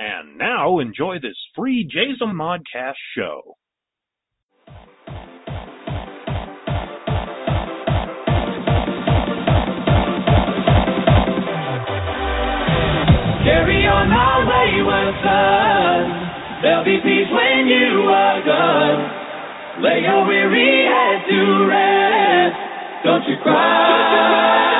And now enjoy this free Jason Modcast show. Carry on my wayward son. There'll be peace when you are gone. Lay your weary head to rest. Don't you cry.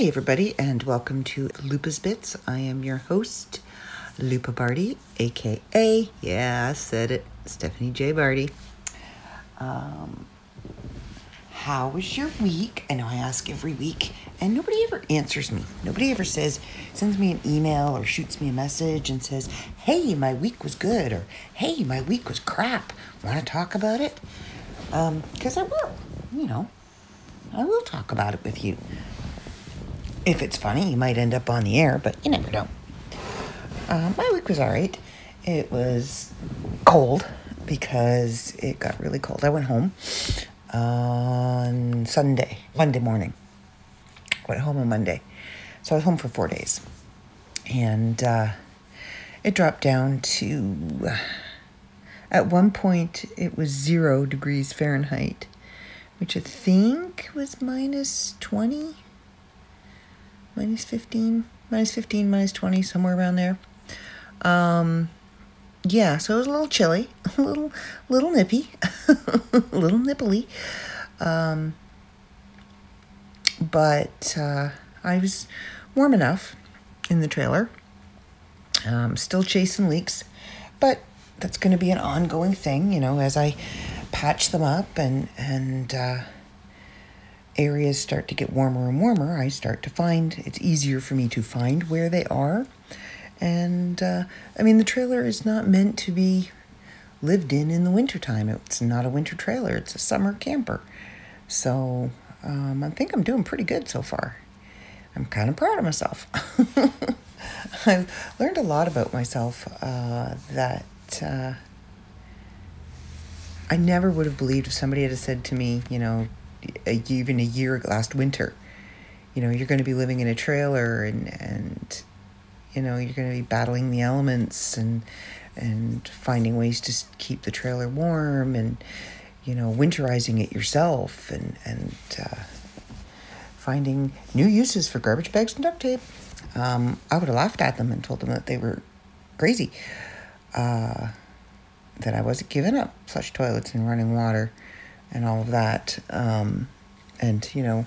Hey, everybody, and welcome to Lupa's Bits. I am your host, Lupa Barty, aka, yeah, I said it, Stephanie J. Barty. Um, how was your week? I know I ask every week, and nobody ever answers me. Nobody ever says, sends me an email or shoots me a message and says, hey, my week was good, or hey, my week was crap. Want to talk about it? Because I will, you know, I will talk about it with you. If it's funny, you might end up on the air, but you never know. Uh, my week was all right. It was cold because it got really cold. I went home on Sunday, Monday morning. Went home on Monday. So I was home for four days. And uh, it dropped down to, at one point, it was zero degrees Fahrenheit, which I think was minus 20 minus 15 minus 15 minus 20 somewhere around there. Um yeah so it was a little chilly a little little nippy a little nipply. Um but uh i was warm enough in the trailer. Um still chasing leaks but that's going to be an ongoing thing you know as i patch them up and and uh areas start to get warmer and warmer, I start to find it's easier for me to find where they are. And uh, I mean, the trailer is not meant to be lived in in the wintertime. It's not a winter trailer, it's a summer camper. So um, I think I'm doing pretty good so far. I'm kind of proud of myself. I've learned a lot about myself uh, that uh, I never would have believed if somebody had said to me, you know, a, even a year last winter. You know, you're going to be living in a trailer and and you know you're going to be battling the elements and and finding ways to keep the trailer warm and you know winterizing it yourself and and uh, finding new uses for garbage bags and duct tape. Um, I would have laughed at them and told them that they were crazy. Uh, that I wasn't giving up flush toilets and running water and all of that. Um, and, you know,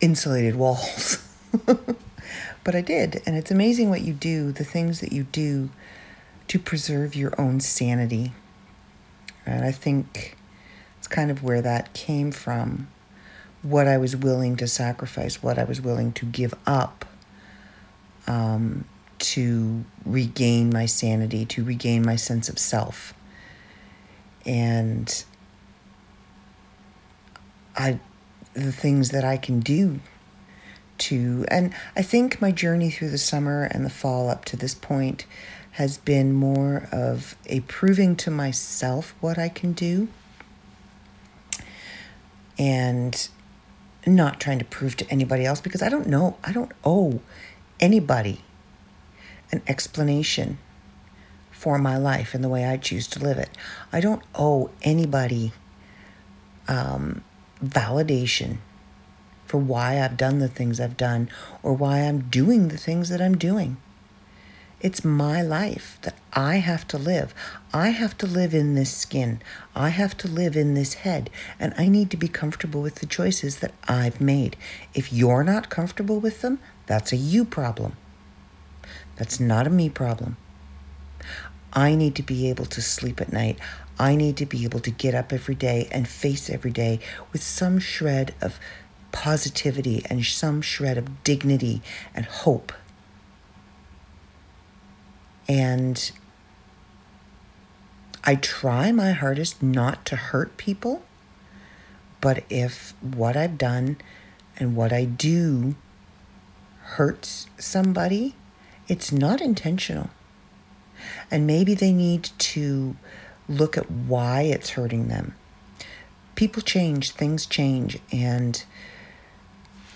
insulated walls. but I did. And it's amazing what you do, the things that you do to preserve your own sanity. And I think it's kind of where that came from. What I was willing to sacrifice, what I was willing to give up um, to regain my sanity, to regain my sense of self and I the things that I can do to and I think my journey through the summer and the fall up to this point has been more of a proving to myself what I can do and not trying to prove to anybody else because I don't know I don't owe anybody an explanation for my life and the way I choose to live it. I don't owe anybody um, validation for why I've done the things I've done or why I'm doing the things that I'm doing. It's my life that I have to live. I have to live in this skin. I have to live in this head. And I need to be comfortable with the choices that I've made. If you're not comfortable with them, that's a you problem. That's not a me problem. I need to be able to sleep at night. I need to be able to get up every day and face every day with some shred of positivity and some shred of dignity and hope. And I try my hardest not to hurt people, but if what I've done and what I do hurts somebody, it's not intentional. And maybe they need to look at why it's hurting them. People change, things change, and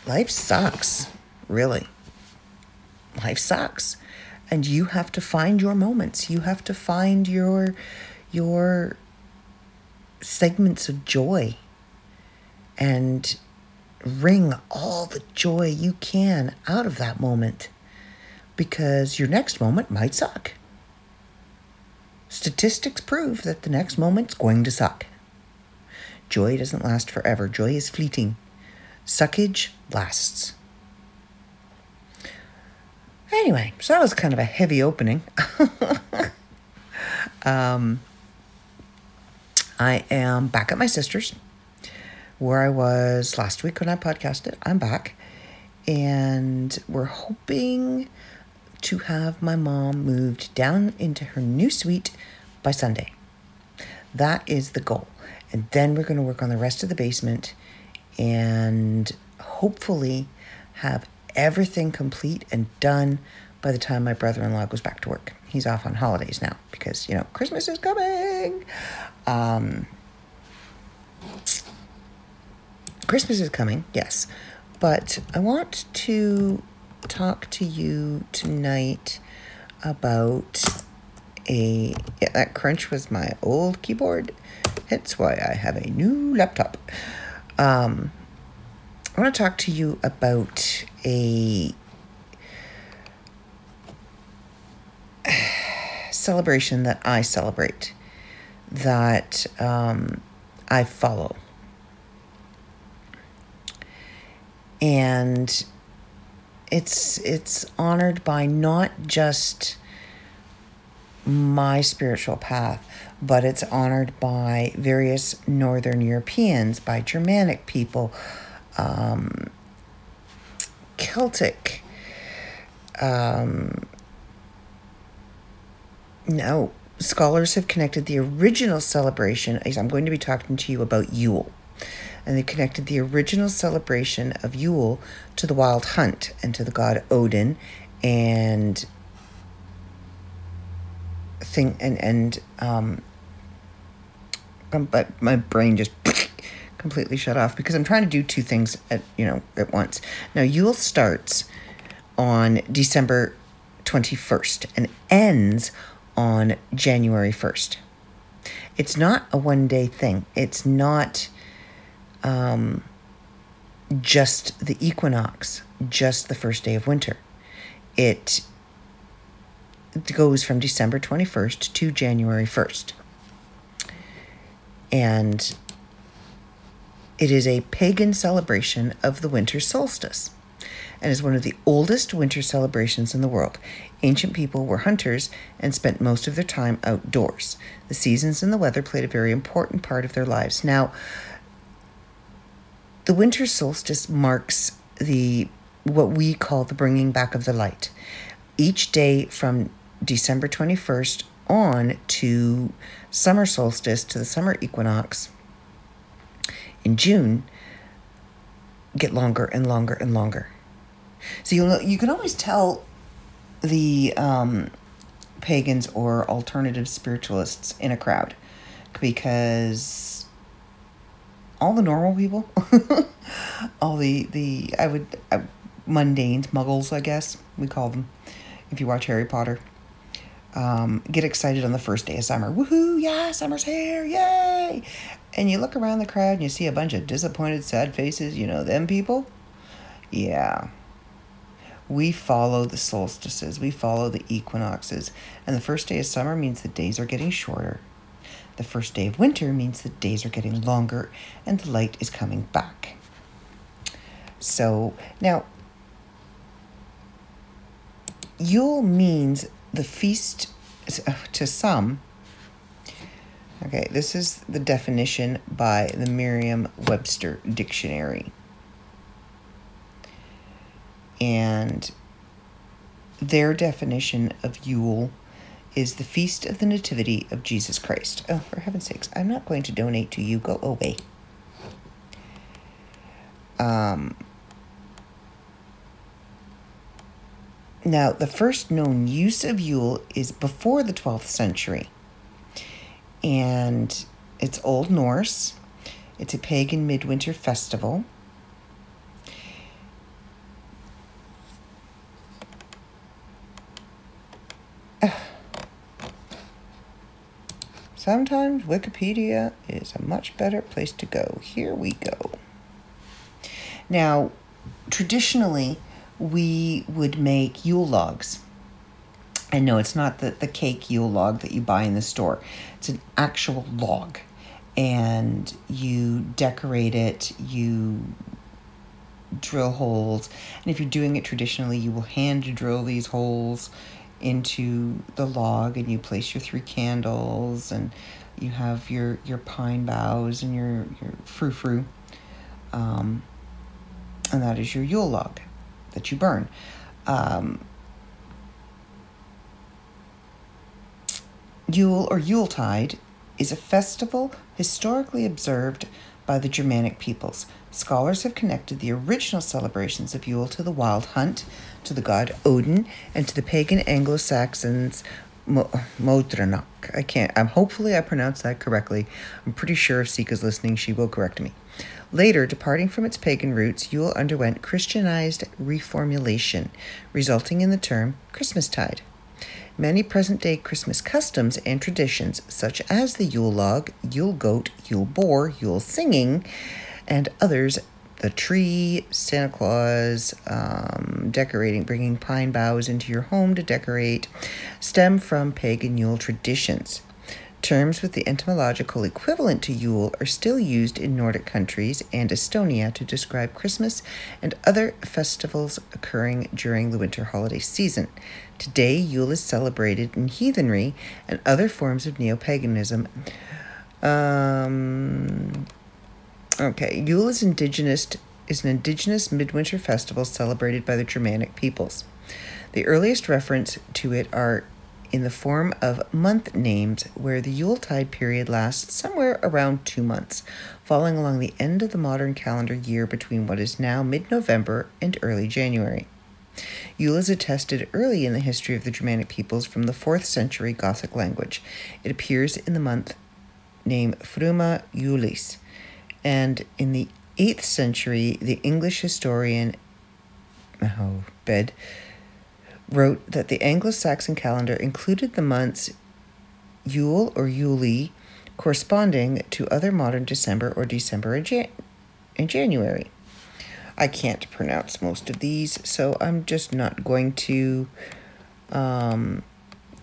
life sucks, really. Life sucks. And you have to find your moments. You have to find your your segments of joy and wring all the joy you can out of that moment because your next moment might suck. Statistics prove that the next moment's going to suck. Joy doesn't last forever, joy is fleeting. Suckage lasts. Anyway, so that was kind of a heavy opening. um, I am back at my sister's where I was last week when I podcasted. I'm back. And we're hoping to have my mom moved down into her new suite by Sunday. That is the goal. And then we're going to work on the rest of the basement and hopefully have everything complete and done by the time my brother in law goes back to work. He's off on holidays now because, you know, Christmas is coming. Um, Christmas is coming, yes. But I want to talk to you tonight about a. Yeah, that crunch was my old keyboard. That's why I have a new laptop. Um, I want to talk to you about a celebration that I celebrate, that um, I follow. And it's it's honored by not just my spiritual path, but it's honored by various Northern Europeans, by Germanic people, um, Celtic, um, no, scholars have connected the original celebration. I'm going to be talking to you about Yule. And they connected the original celebration of Yule to the wild hunt and to the god Odin and thing and and um but my brain just completely shut off because I'm trying to do two things at you know at once. Now Yule starts on December 21st and ends on January 1st. It's not a one day thing. It's not um, just the equinox, just the first day of winter. It goes from December 21st to January 1st. And it is a pagan celebration of the winter solstice and is one of the oldest winter celebrations in the world. Ancient people were hunters and spent most of their time outdoors. The seasons and the weather played a very important part of their lives. Now, the winter solstice marks the what we call the bringing back of the light. Each day from December 21st on to summer solstice to the summer equinox in June get longer and longer and longer. So you you can always tell the um, pagans or alternative spiritualists in a crowd because all the normal people, all the the I would uh, mundanes, muggles, I guess we call them, if you watch Harry Potter. Um, get excited on the first day of summer. Woohoo! Yeah, summer's here! Yay! And you look around the crowd and you see a bunch of disappointed, sad faces. You know them people. Yeah, we follow the solstices, we follow the equinoxes. And the first day of summer means the days are getting shorter. The first day of winter means the days are getting longer and the light is coming back. So now, Yule means the feast uh, to some. Okay, this is the definition by the Merriam Webster Dictionary and their definition of Yule is the feast of the Nativity of Jesus Christ. Oh, for heaven's sakes, I'm not going to donate to you. Go away. Um, Now, the first known use of Yule is before the 12th century. And it's Old Norse. It's a pagan midwinter festival. Sometimes Wikipedia is a much better place to go. Here we go. Now, traditionally, we would make Yule logs. And no, it's not the, the cake Yule log that you buy in the store, it's an actual log. And you decorate it, you drill holes. And if you're doing it traditionally, you will hand drill these holes into the log and you place your three candles and you have your your pine boughs and your your frou frou um, and that is your yule log that you burn. Um, yule or yuletide is a festival historically observed by the germanic peoples. Scholars have connected the original celebrations of yule to the wild hunt to the god Odin, and to the pagan Anglo Saxons Modranok. I can't, I'm hopefully I pronounced that correctly. I'm pretty sure if Sika's listening, she will correct me. Later, departing from its pagan roots, Yule underwent Christianized reformulation, resulting in the term Christmastide. Many present day Christmas customs and traditions, such as the Yule log, Yule goat, Yule boar, Yule singing, and others the tree, Santa Claus, um, decorating, bringing pine boughs into your home to decorate, stem from pagan Yule traditions. Terms with the etymological equivalent to Yule are still used in Nordic countries and Estonia to describe Christmas and other festivals occurring during the winter holiday season. Today, Yule is celebrated in heathenry and other forms of neo paganism. Um, Okay, Yule is indigenous is an indigenous midwinter festival celebrated by the Germanic peoples. The earliest reference to it are in the form of month names, where the Yuletide period lasts somewhere around two months, falling along the end of the modern calendar year between what is now mid November and early January. Yule is attested early in the history of the Germanic peoples from the 4th century Gothic language. It appears in the month name Fruma Julis, and in the 8th century, the English historian oh, Bed wrote that the Anglo Saxon calendar included the months Yule or Yuli corresponding to other modern December or December and, Jan- and January. I can't pronounce most of these, so I'm just not going to. Um,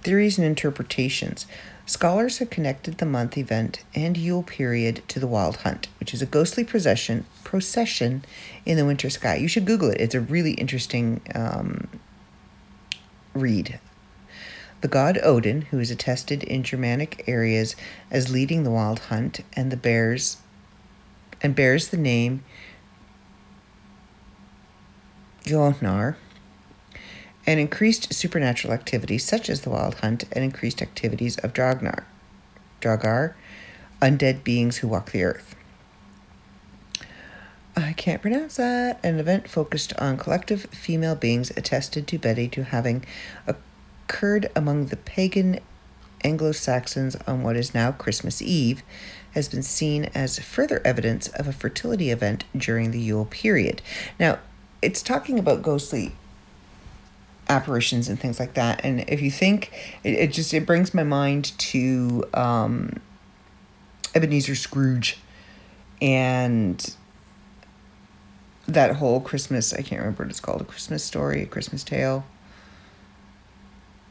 theories and interpretations. Scholars have connected the month event and Yule period to the Wild Hunt, which is a ghostly procession procession in the winter sky. You should Google it. It's a really interesting um, read. The god Odin, who is attested in Germanic areas as leading the Wild Hunt, and the bears and bears the name Jotnar and increased supernatural activities such as the wild hunt and increased activities of Dragnar, Dragar, undead beings who walk the earth. I can't pronounce that. An event focused on collective female beings attested to Betty to having occurred among the pagan Anglo Saxons on what is now Christmas Eve has been seen as further evidence of a fertility event during the Yule period. Now, it's talking about ghostly apparitions and things like that. And if you think, it, it just it brings my mind to um, Ebenezer Scrooge and that whole Christmas. I can't remember what it's called. A Christmas story, a Christmas tale.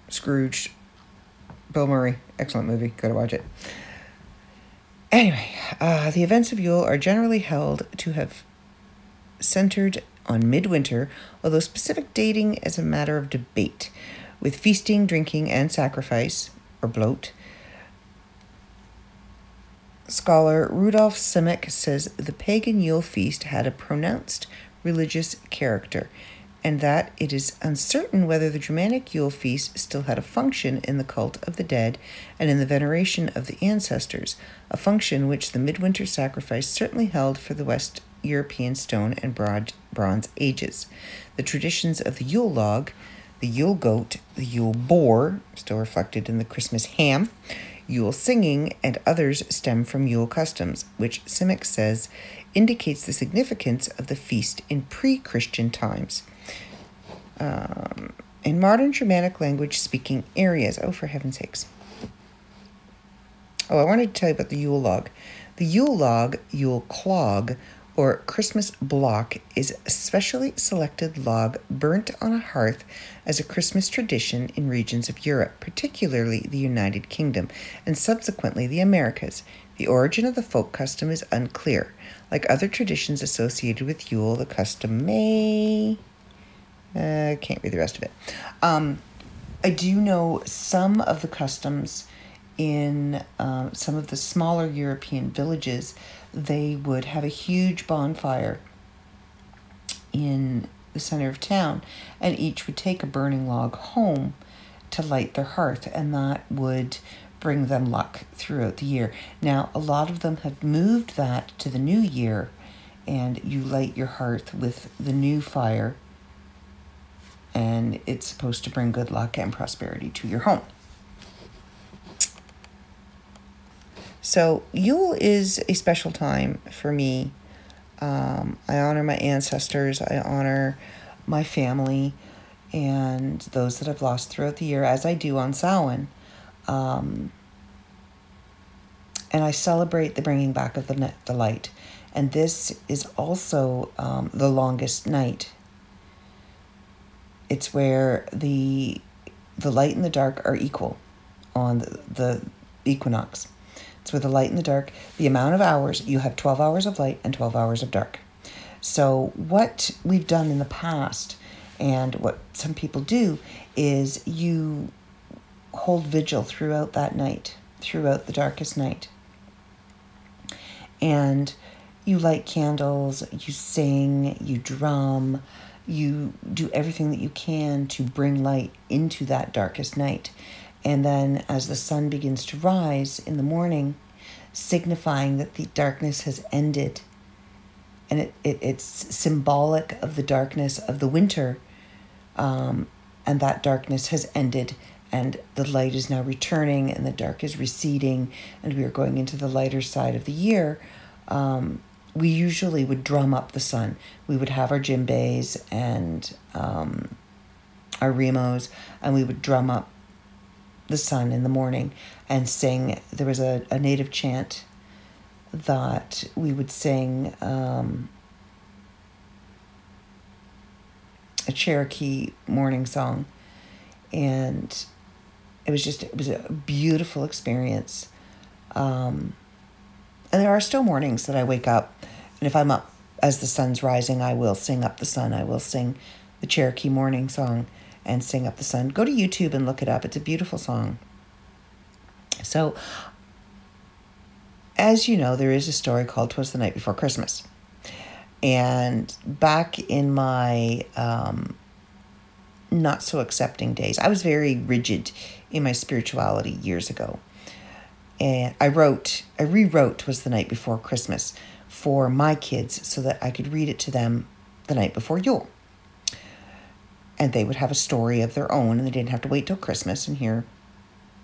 Scrooge, Bill Murray, excellent movie. Go to watch it. Anyway, uh, the events of Yule are generally held to have centered on midwinter, although specific dating is a matter of debate, with feasting, drinking, and sacrifice, or blót. Scholar Rudolf Simek says the pagan Yule feast had a pronounced religious character, and that it is uncertain whether the Germanic Yule feast still had a function in the cult of the dead and in the veneration of the ancestors, a function which the midwinter sacrifice certainly held for the West European Stone and Bronze Ages. The traditions of the Yule log, The Yule goat, the Yule boar, still reflected in the Christmas ham, Yule singing, and others stem from Yule customs, which Simek says indicates the significance of the feast in pre Christian times. Um, in modern Germanic language speaking areas, oh, for heaven's sakes. Oh, I wanted to tell you about the Yule log. The Yule log, Yule clog, or Christmas block is a specially selected log burnt on a hearth as a Christmas tradition in regions of Europe, particularly the United Kingdom, and subsequently the Americas. The origin of the folk custom is unclear. Like other traditions associated with Yule, the custom may. I uh, can't read the rest of it. Um, I do know some of the customs in um, some of the smaller European villages. They would have a huge bonfire in the center of town, and each would take a burning log home to light their hearth, and that would bring them luck throughout the year. Now, a lot of them have moved that to the new year, and you light your hearth with the new fire, and it's supposed to bring good luck and prosperity to your home. So, Yule is a special time for me. Um, I honor my ancestors, I honor my family, and those that I've lost throughout the year, as I do on Samhain. Um, and I celebrate the bringing back of the, the light. And this is also um, the longest night. It's where the the light and the dark are equal on the, the equinox. It's where the light and the dark, the amount of hours, you have 12 hours of light and 12 hours of dark. So, what we've done in the past and what some people do is you hold vigil throughout that night, throughout the darkest night. And you light candles, you sing, you drum, you do everything that you can to bring light into that darkest night. And then as the sun begins to rise in the morning, signifying that the darkness has ended, and it, it it's symbolic of the darkness of the winter, um, and that darkness has ended, and the light is now returning, and the dark is receding, and we are going into the lighter side of the year. Um, we usually would drum up the sun. We would have our djembes and um, our remos, and we would drum up the sun in the morning and sing. There was a, a native chant that we would sing um, a Cherokee morning song. And it was just, it was a beautiful experience. Um, and there are still mornings that I wake up, and if I'm up as the sun's rising, I will sing up the sun. I will sing the Cherokee morning song and Sing Up the Sun. Go to YouTube and look it up. It's a beautiful song. So, as you know, there is a story called Twas the Night Before Christmas. And back in my um, not so accepting days, I was very rigid in my spirituality years ago. And I wrote, I rewrote Twas the Night Before Christmas for my kids so that I could read it to them the night before Yule and they would have a story of their own and they didn't have to wait till Christmas and hear,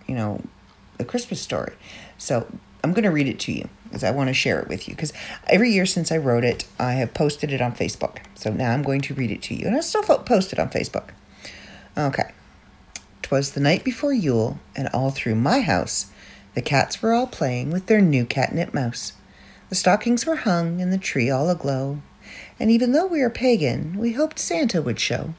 you know, the Christmas story. So I'm going to read it to you because I want to share it with you because every year since I wrote it, I have posted it on Facebook. So now I'm going to read it to you and I still post it on Facebook. Okay. Twas the night before Yule, and all through my house, the cats were all playing with their new catnip mouse. The stockings were hung and the tree all aglow, and even though we are pagan, we hoped Santa would show.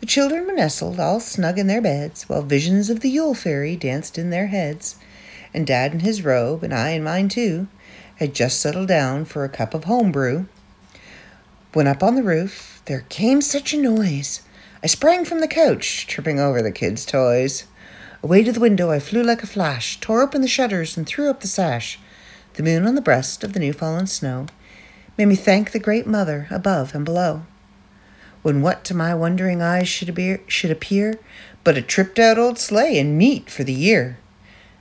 The children were nestled all snug in their beds, while visions of the Yule Fairy danced in their heads. And Dad in his robe, and I in mine too, had just settled down for a cup of home brew. When up on the roof, there came such a noise. I sprang from the couch, tripping over the kids' toys. Away to the window I flew like a flash, tore open the shutters, and threw up the sash. The moon on the breast of the new fallen snow made me thank the Great Mother above and below when what to my wondering eyes should appear, should appear but a tripped out old sleigh and meat for the year.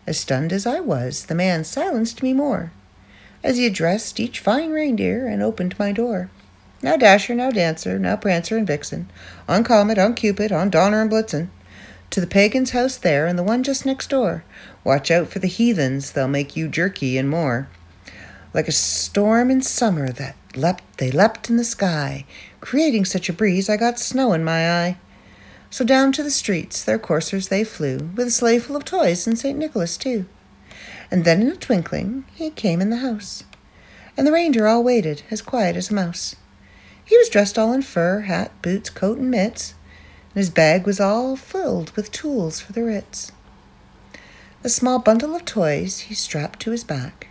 As stunned as I was, the man silenced me more, as he addressed each fine reindeer and opened my door. Now Dasher, now Dancer, now Prancer and Vixen, on Comet, on Cupid, on Donner and Blitzen, to the pagan's house there and the one just next door. Watch out for the heathens, they'll make you jerky and more. Like a storm in summer that leapt, they leapt in the sky, creating such a breeze I got snow in my eye. So down to the streets their coursers they flew, with a sleigh full of toys and St. Nicholas too. And then in a twinkling he came in the house, and the reindeer all waited, as quiet as a mouse. He was dressed all in fur, hat, boots, coat, and mitts, and his bag was all filled with tools for the Ritz. A small bundle of toys he strapped to his back.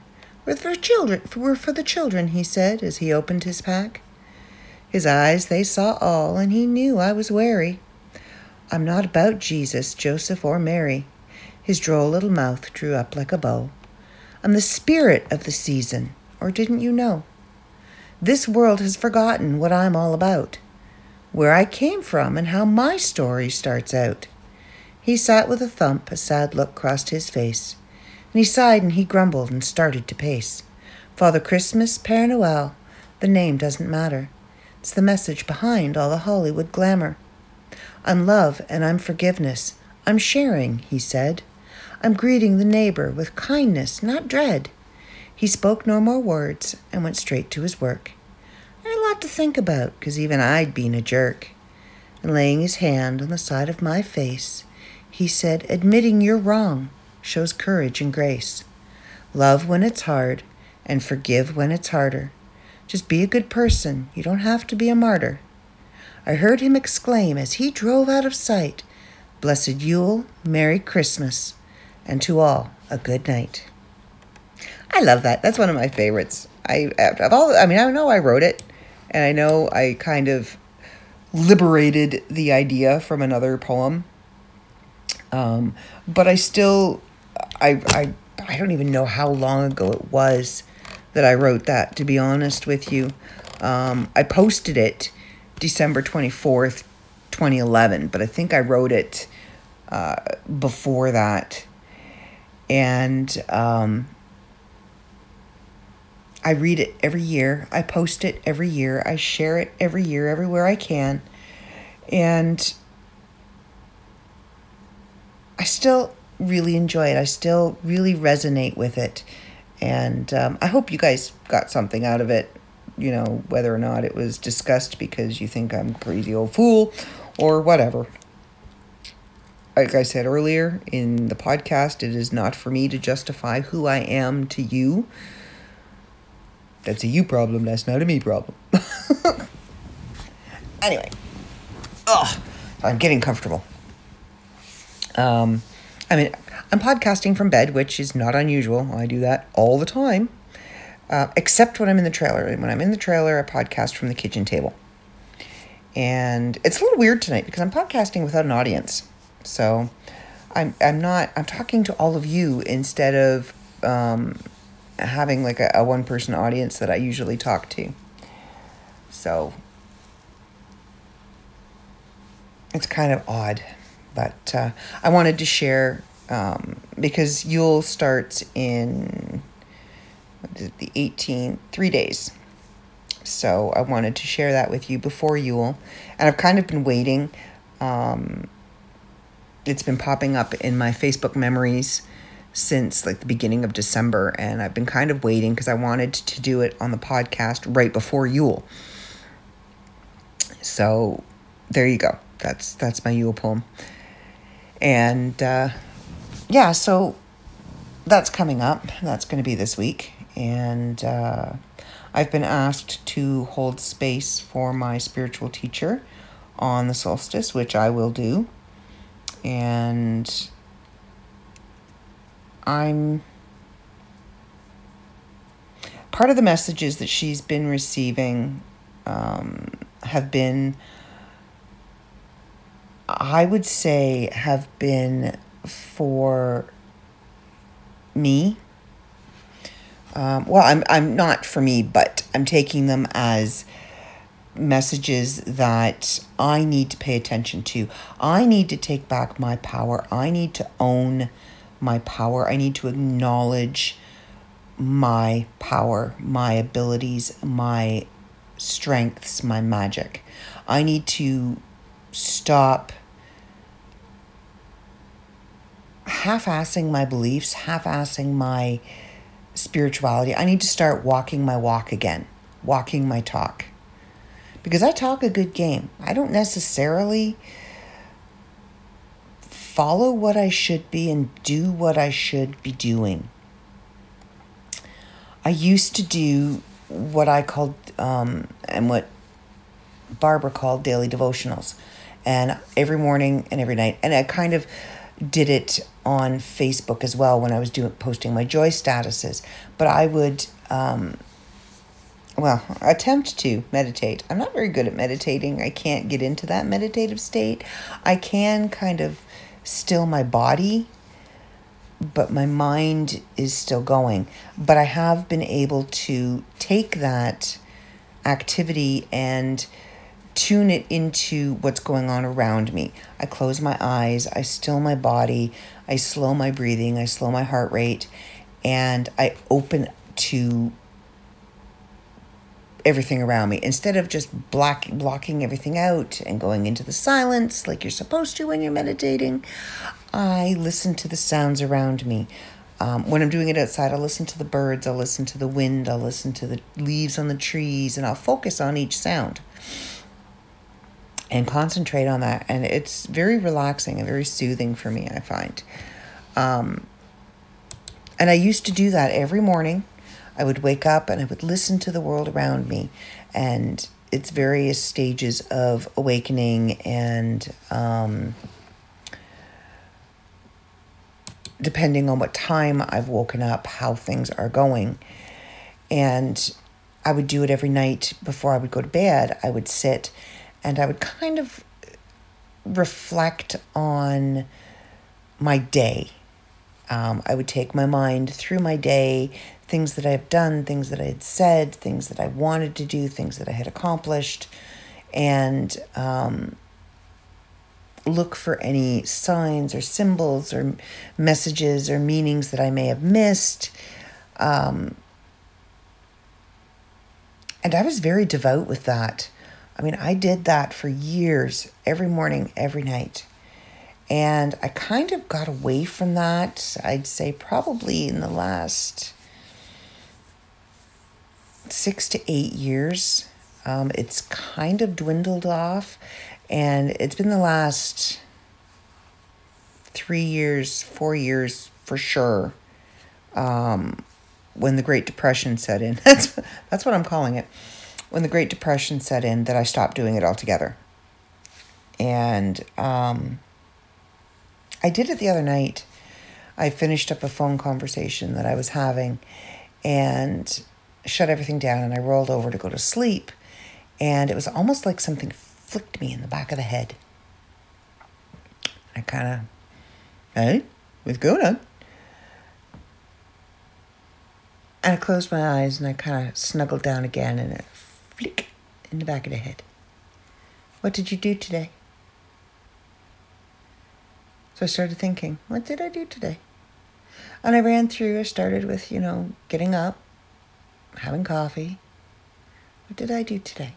Were for children, were for the children, he said as he opened his pack. His eyes they saw all, and he knew I was wary. I'm not about Jesus, Joseph, or Mary. His droll little mouth drew up like a bow. I'm the spirit of the season, or didn't you know? This world has forgotten what I'm all about, where I came from, and how my story starts out. He sat with a thump, a sad look crossed his face, and he sighed and he grumbled and started to pace. Father Christmas, Père Noël, the name doesn't matter. It's the message behind all the Hollywood glamour. I'm love and I'm forgiveness. I'm sharing, he said. I'm greeting the neighbor with kindness, not dread. He spoke no more words and went straight to his work. I had a lot to think about, 'cause even I'd been a jerk. And laying his hand on the side of my face, he said, Admitting you're wrong shows courage and grace. Love when it's hard, and forgive when it's harder. Just be a good person, you don't have to be a martyr. I heard him exclaim as he drove out of sight, Blessed Yule, Merry Christmas, and to all a good night. I love that. That's one of my favorites. I of all I mean I know I wrote it and I know I kind of liberated the idea from another poem. Um, but I still I I I don't even know how long ago it was that I wrote that to be honest with you. Um, I posted it December 24th, 2011, but I think I wrote it uh, before that. And um, I read it every year. I post it every year. I share it every year, everywhere I can. And I still really enjoy it. I still really resonate with it. And um, I hope you guys got something out of it, you know, whether or not it was discussed because you think I'm crazy old fool or whatever. Like I said earlier in the podcast, it is not for me to justify who I am to you. That's a you problem, that's not a me problem. anyway, oh, I'm getting comfortable. Um, I mean, I'm podcasting from bed, which is not unusual. I do that all the time, uh, except when I'm in the trailer. And when I'm in the trailer, I podcast from the kitchen table. And it's a little weird tonight because I'm podcasting without an audience. So I'm, I'm not, I'm talking to all of you instead of um, having like a, a one person audience that I usually talk to. So it's kind of odd. But uh, I wanted to share um, because Yule starts in the 18th, three days. So I wanted to share that with you before Yule. And I've kind of been waiting. Um, it's been popping up in my Facebook memories since like the beginning of December. And I've been kind of waiting because I wanted to do it on the podcast right before Yule. So there you go. That's that's my Yule poem. And uh, yeah, so that's coming up. That's going to be this week. And uh, I've been asked to hold space for my spiritual teacher on the solstice, which I will do. And I'm part of the messages that she's been receiving um, have been I would say have been for me. Um, well, I'm I'm not for me, but I'm taking them as messages that I need to pay attention to. I need to take back my power. I need to own my power. I need to acknowledge my power, my abilities, my strengths, my magic. I need to stop half assing my beliefs, half assing my spirituality. I need to start walking my walk again, walking my talk. Because I talk a good game. I don't necessarily follow what I should be and do what I should be doing. I used to do what I called, um, and what Barbara called daily devotionals. And every morning and every night. And I kind of did it on Facebook as well when I was doing posting my joy statuses. But I would, um, well, attempt to meditate. I'm not very good at meditating. I can't get into that meditative state. I can kind of still my body but my mind is still going. But I have been able to take that activity and tune it into what's going on around me. I close my eyes, I still my body, I slow my breathing, I slow my heart rate, and I open to everything around me. Instead of just block, blocking everything out and going into the silence like you're supposed to when you're meditating i listen to the sounds around me. Um, when i'm doing it outside i'll listen to the birds i'll listen to the wind i'll listen to the leaves on the trees and i'll focus on each sound and concentrate on that and it's very relaxing and very soothing for me i find um, and i used to do that every morning I would wake up and I would listen to the world around me and its various stages of awakening and um, depending on what time I've woken up, how things are going. And I would do it every night before I would go to bed. I would sit and I would kind of reflect on my day. Um, I would take my mind through my day, things that I've done, things that I had said, things that I wanted to do, things that I had accomplished, and um, look for any signs or symbols or messages or meanings that I may have missed. Um, and I was very devout with that. I mean, I did that for years, every morning, every night. And I kind of got away from that, I'd say, probably in the last six to eight years. Um, it's kind of dwindled off, and it's been the last three years, four years for sure. Um, when the Great Depression set in, that's that's what I'm calling it. When the Great Depression set in, that I stopped doing it altogether. And um, I did it the other night. I finished up a phone conversation that I was having, and shut everything down and I rolled over to go to sleep. And it was almost like something flicked me in the back of the head. I kind of, hey, what's going on? And I closed my eyes and I kind of snuggled down again and it flick in the back of the head. What did you do today? So I started thinking, what did I do today? And I ran through, I started with, you know, getting up, having coffee. What did I do today?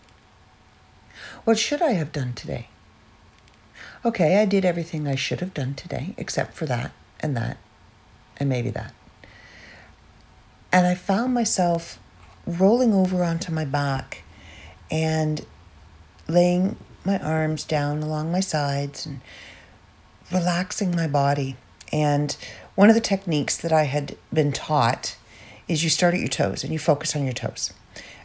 What should I have done today? Okay, I did everything I should have done today, except for that and that and maybe that. And I found myself rolling over onto my back and laying my arms down along my sides and relaxing my body. And one of the techniques that I had been taught is you start at your toes and you focus on your toes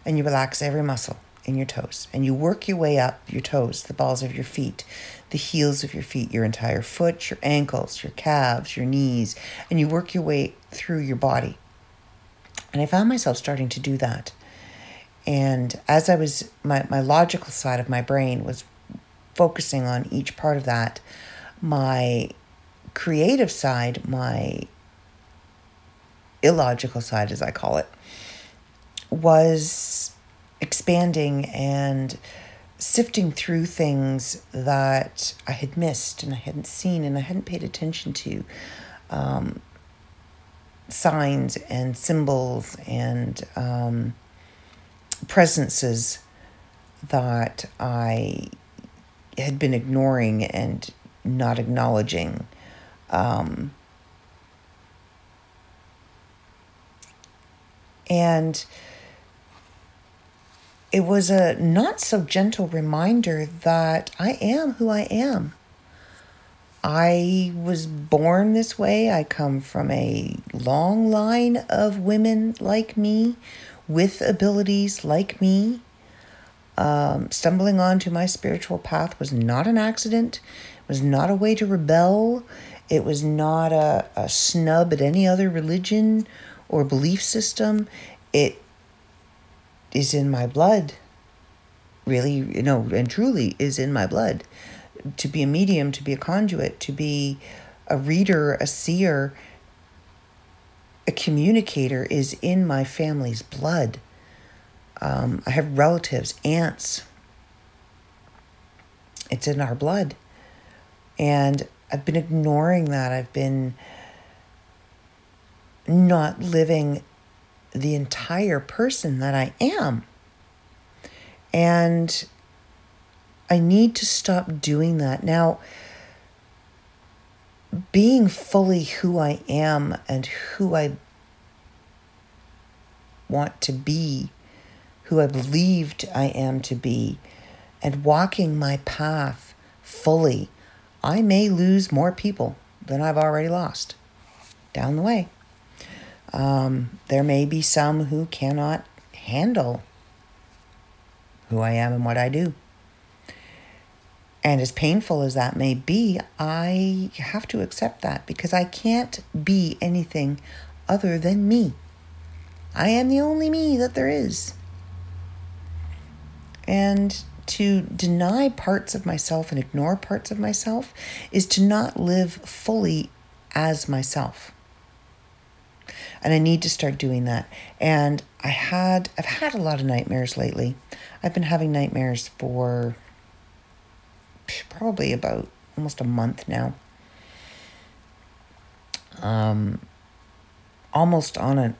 and you relax every muscle in your toes and you work your way up your toes, the balls of your feet, the heels of your feet, your entire foot, your ankles, your calves, your knees, and you work your way through your body. And I found myself starting to do that. And as I was, my, my logical side of my brain was focusing on each part of that, my creative side, my illogical side, as I call it, was expanding and sifting through things that I had missed and I hadn't seen and I hadn't paid attention to. Um, signs and symbols and um, presences that I had been ignoring and not acknowledging. Um, and it was a not so gentle reminder that I am who I am. I was born this way. I come from a long line of women like me, with abilities like me. Um, stumbling onto my spiritual path was not an accident, it was not a way to rebel, it was not a, a snub at any other religion or belief system. It is in my blood, really, you know, and truly is in my blood to be a medium, to be a conduit, to be a reader, a seer, a communicator is in my family's blood. Um, I have relatives, aunts. It's in our blood. And I've been ignoring that. I've been not living the entire person that I am. And I need to stop doing that. Now, being fully who I am and who I want to be, who I believed I am to be, and walking my path fully, I may lose more people than I've already lost down the way. Um, there may be some who cannot handle who I am and what I do. And as painful as that may be, I have to accept that because I can't be anything other than me. I am the only me that there is. And to deny parts of myself and ignore parts of myself is to not live fully as myself. And I need to start doing that. And I had I've had a lot of nightmares lately. I've been having nightmares for probably about almost a month now. Um, almost on a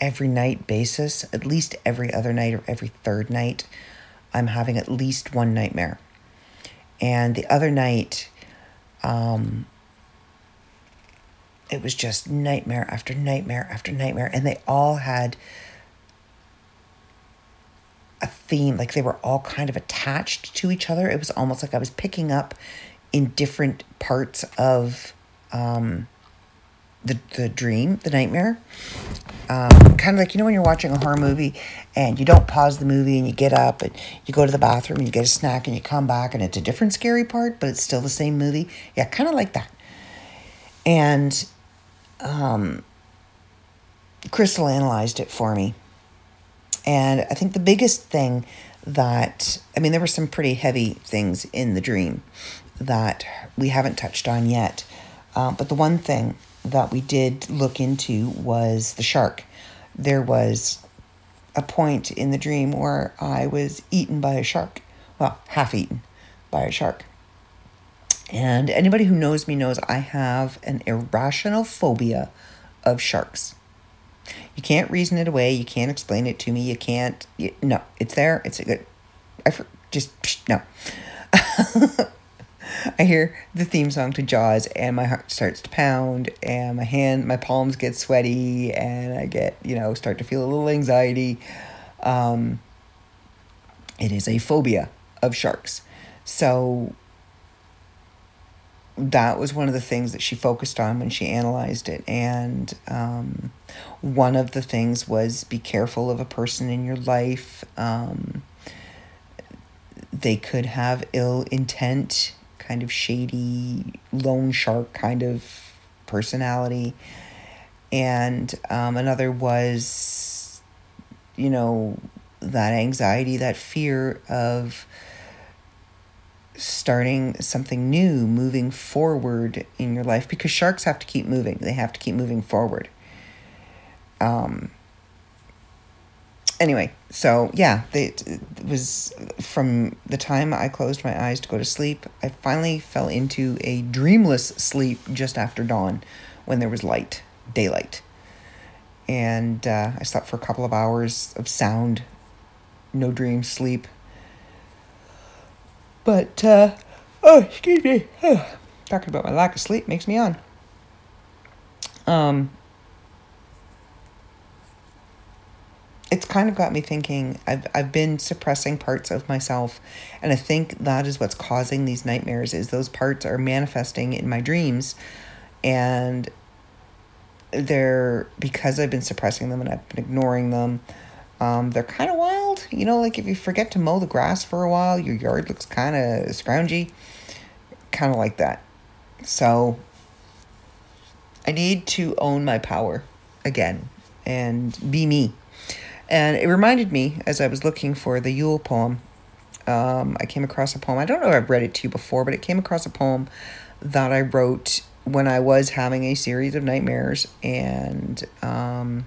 every night basis, at least every other night or every third night, I'm having at least one nightmare. And the other night, um, it was just nightmare after nightmare after nightmare, and they all had a theme like they were all kind of attached to each other. It was almost like i was picking up in different parts of um, the, the dream the nightmare. Um, kind of like you know when you're watching a horror movie and you don't pause the movie and you get up and you go to the bathroom and you get a snack and you come back and it's a different scary part but it's still the same movie. Yeah kind of like that. And um, crystal analyzed it for me and I think the biggest thing that, I mean, there were some pretty heavy things in the dream that we haven't touched on yet. Uh, but the one thing that we did look into was the shark. There was a point in the dream where I was eaten by a shark. Well, half eaten by a shark. And anybody who knows me knows I have an irrational phobia of sharks. You can't reason it away. You can't explain it to me. You can't. You, no, it's there. It's a good. I just psh, no. I hear the theme song to Jaws, and my heart starts to pound, and my hand, my palms get sweaty, and I get you know start to feel a little anxiety. Um, it is a phobia of sharks, so that was one of the things that she focused on when she analyzed it. And um, one of the things was be careful of a person in your life. Um, they could have ill intent, kind of shady, loan shark kind of personality. And um, another was, you know, that anxiety, that fear of starting something new, moving forward in your life because sharks have to keep moving. They have to keep moving forward. Um, anyway, so yeah, they, it was from the time I closed my eyes to go to sleep, I finally fell into a dreamless sleep just after dawn when there was light, daylight. And uh, I slept for a couple of hours of sound, no dream sleep But, uh, oh, excuse me. talking about my lack of sleep makes me on. Um, it's kind of got me thinking I've, I've been suppressing parts of myself and i think that is what's causing these nightmares is those parts are manifesting in my dreams and they're because i've been suppressing them and i've been ignoring them um, they're kind of wild you know like if you forget to mow the grass for a while your yard looks kind of scroungy kind of like that so i need to own my power again and be me and it reminded me, as I was looking for the Yule poem, um, I came across a poem. I don't know if I've read it to you before, but it came across a poem that I wrote when I was having a series of nightmares and um,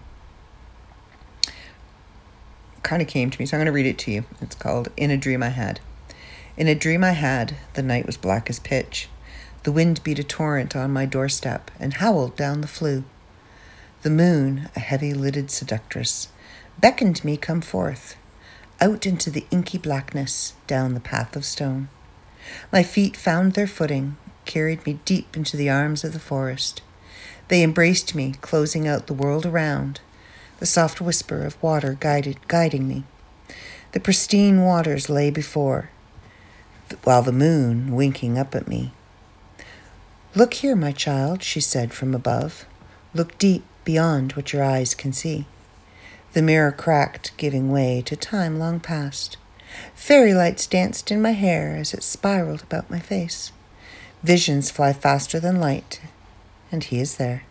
kind of came to me. So I'm going to read it to you. It's called In a Dream I Had. In a dream I had, the night was black as pitch. The wind beat a torrent on my doorstep and howled down the flue. The moon, a heavy lidded seductress, beckoned me come forth, out into the inky blackness, down the path of stone. My feet found their footing, carried me deep into the arms of the forest. They embraced me, closing out the world around, the soft whisper of water guided, guiding me. The pristine waters lay before, while the moon winking up at me. Look here, my child, she said from above. Look deep beyond what your eyes can see. The mirror cracked, giving way to time long past. Fairy lights danced in my hair as it spiraled about my face. Visions fly faster than light, and he is there.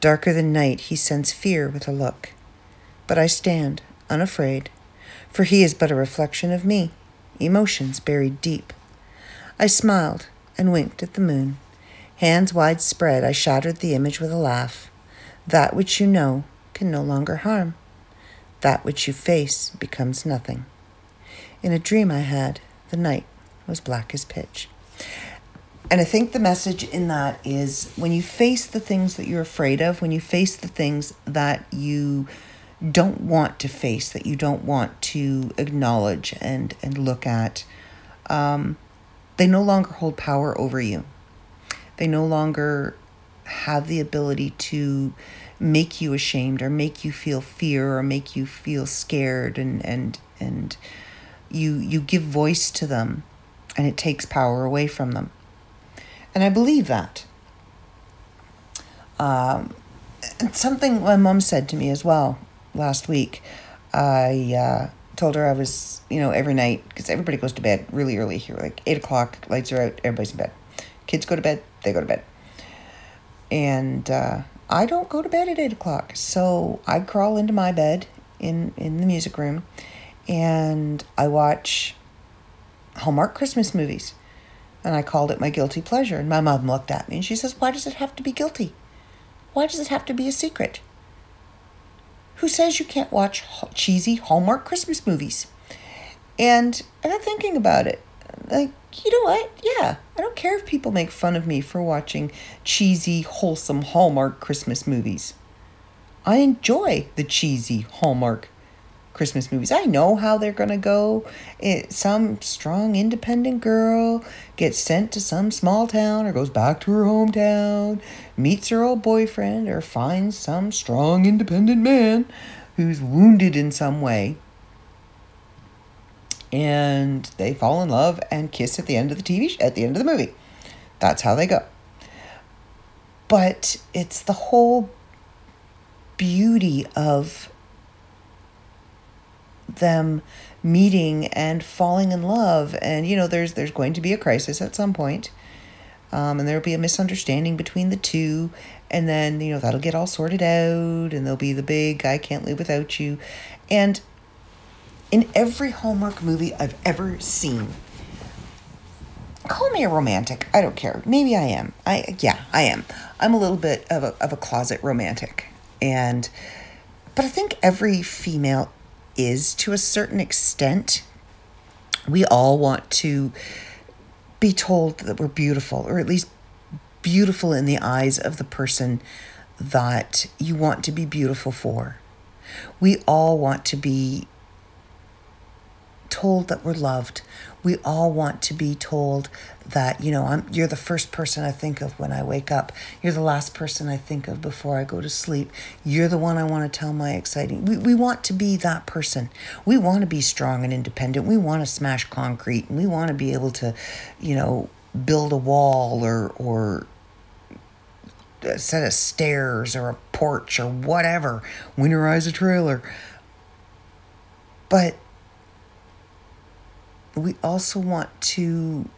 Darker than night, he sends fear with a look. But I stand, unafraid, for he is but a reflection of me, emotions buried deep. I smiled and winked at the moon. Hands wide spread, I shattered the image with a laugh. That which you know can no longer harm. That which you face becomes nothing. In a dream I had, the night was black as pitch. And I think the message in that is when you face the things that you're afraid of, when you face the things that you don't want to face, that you don't want to acknowledge and, and look at, um, they no longer hold power over you. They no longer have the ability to make you ashamed or make you feel fear or make you feel scared and and and you you give voice to them and it takes power away from them and i believe that. Um, something my mom said to me as well last week. I uh, told her i was you know every night because everybody goes to bed really early here like 8 o'clock lights are out everybody's in bed. Kids go to bed they go to bed. And uh, I don't go to bed at eight o'clock, so I crawl into my bed in in the music room, and I watch Hallmark Christmas movies, and I called it my guilty pleasure. And my mom looked at me and she says, "Why does it have to be guilty? Why does it have to be a secret? Who says you can't watch cheesy Hallmark Christmas movies?" And I got thinking about it, like you know what? Yeah, I don't care if people make fun of me for watching cheesy, wholesome Hallmark Christmas movies. I enjoy the cheesy Hallmark Christmas movies. I know how they're going to go. It, some strong, independent girl gets sent to some small town or goes back to her hometown, meets her old boyfriend, or finds some strong, independent man who's wounded in some way and they fall in love and kiss at the end of the TV sh- at the end of the movie. That's how they go. But it's the whole beauty of them meeting and falling in love and you know there's there's going to be a crisis at some point um, and there'll be a misunderstanding between the two and then you know that'll get all sorted out and there'll be the big i can't live without you and in every Hallmark movie I've ever seen. Call me a romantic. I don't care. Maybe I am. I yeah, I am. I'm a little bit of a of a closet romantic. And but I think every female is to a certain extent. We all want to be told that we're beautiful or at least beautiful in the eyes of the person that you want to be beautiful for. We all want to be told that we're loved. We all want to be told that, you know, I'm you're the first person I think of when I wake up. You're the last person I think of before I go to sleep. You're the one I want to tell my exciting. We we want to be that person. We want to be strong and independent. We want to smash concrete and we want to be able to, you know, build a wall or or a set of stairs or a porch or whatever, winterize a trailer. But we also want to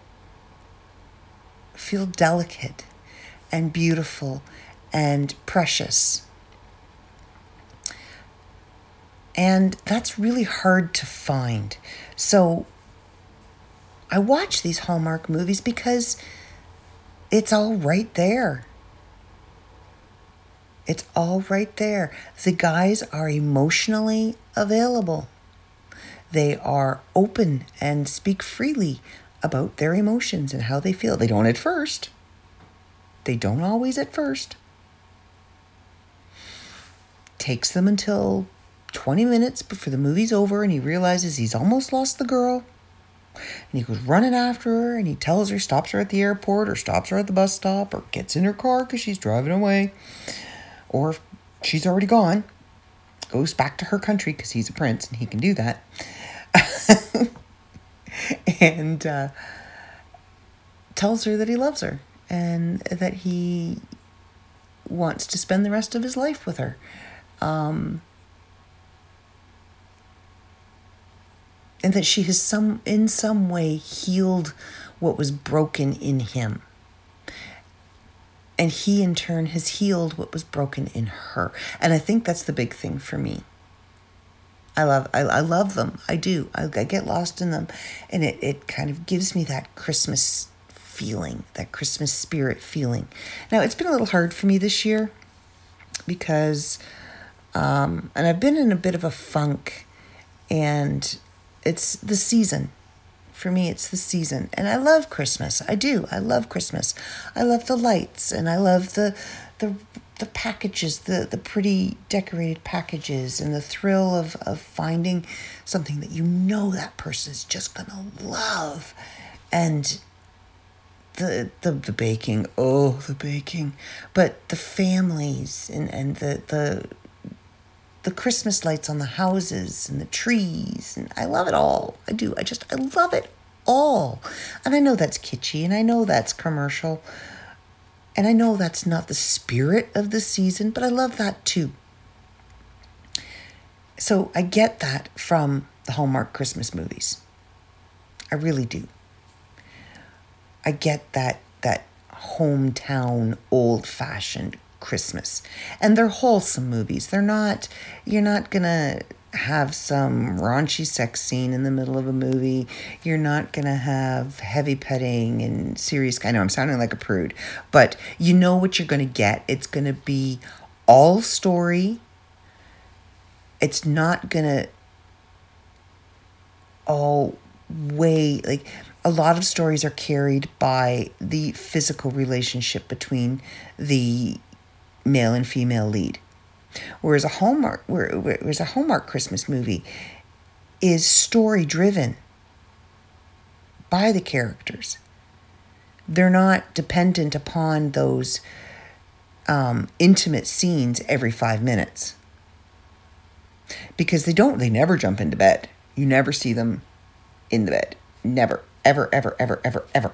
feel delicate and beautiful and precious. And that's really hard to find. So I watch these Hallmark movies because it's all right there. It's all right there. The guys are emotionally available. They are open and speak freely about their emotions and how they feel. They don't at first. They don't always at first. Takes them until 20 minutes before the movie's over and he realizes he's almost lost the girl. And he goes running after her and he tells her, stops her at the airport or stops her at the bus stop or gets in her car because she's driving away. Or she's already gone, goes back to her country because he's a prince and he can do that. and uh, tells her that he loves her and that he wants to spend the rest of his life with her. Um, and that she has some in some way healed what was broken in him. And he in turn has healed what was broken in her. And i think that's the big thing for me i love i, I love them i do I, I get lost in them and it, it kind of gives me that christmas feeling that christmas spirit feeling now it's been a little hard for me this year because um, and i've been in a bit of a funk and it's the season. For me, it's the season. And I love Christmas. I do. I love Christmas. I love the lights and I love the the the packages, the, the pretty decorated packages, and the thrill of, of finding something that you know that person is just gonna love. And the, the the baking, oh the baking. But the families and, and the, the the Christmas lights on the houses and the trees. And I love it all. I do. I just, I love it all. And I know that's kitschy and I know that's commercial. And I know that's not the spirit of the season, but I love that too. So I get that from the Hallmark Christmas movies. I really do. I get that that hometown old fashioned Christmas. And they're wholesome movies. They're not, you're not going to have some raunchy sex scene in the middle of a movie. You're not going to have heavy petting and serious. I know I'm sounding like a prude, but you know what you're going to get. It's going to be all story. It's not going to all way like a lot of stories are carried by the physical relationship between the male and female lead. Whereas a Hallmark, whereas a Hallmark Christmas movie is story driven by the characters. They're not dependent upon those um, intimate scenes every five minutes because they don't. They never jump into bed. You never see them in the bed. Never, ever, ever, ever, ever, ever.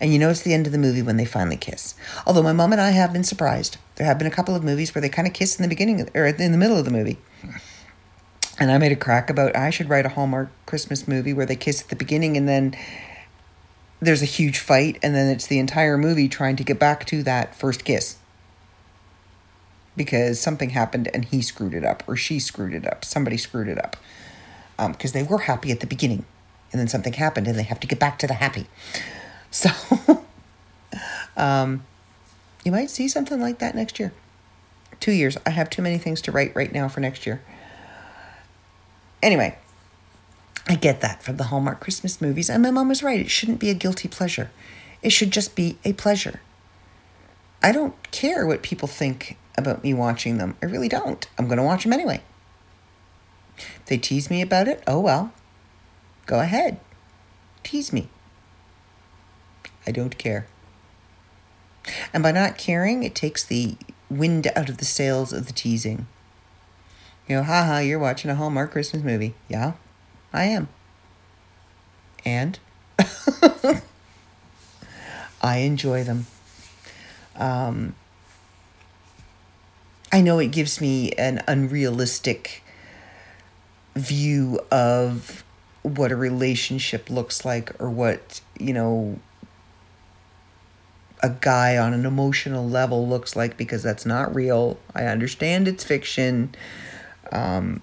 And you know it's the end of the movie when they finally kiss. Although my mom and I have been surprised. There have been a couple of movies where they kind of kiss in the beginning or in the middle of the movie. And I made a crack about I should write a Hallmark Christmas movie where they kiss at the beginning and then there's a huge fight and then it's the entire movie trying to get back to that first kiss. Because something happened and he screwed it up or she screwed it up. Somebody screwed it up. Because um, they were happy at the beginning and then something happened and they have to get back to the happy. So, um, you might see something like that next year. Two years. I have too many things to write right now for next year. Anyway, I get that from the Hallmark Christmas movies, and my mom was right. It shouldn't be a guilty pleasure, it should just be a pleasure. I don't care what people think about me watching them. I really don't. I'm going to watch them anyway. If they tease me about it, oh well. Go ahead. Tease me. I don't care. And by not caring, it takes the wind out of the sails of the teasing. You know, haha, you're watching a Hallmark Christmas movie. Yeah, I am. And I enjoy them. Um, I know it gives me an unrealistic view of what a relationship looks like or what, you know, a guy on an emotional level looks like because that's not real. I understand it's fiction. Um,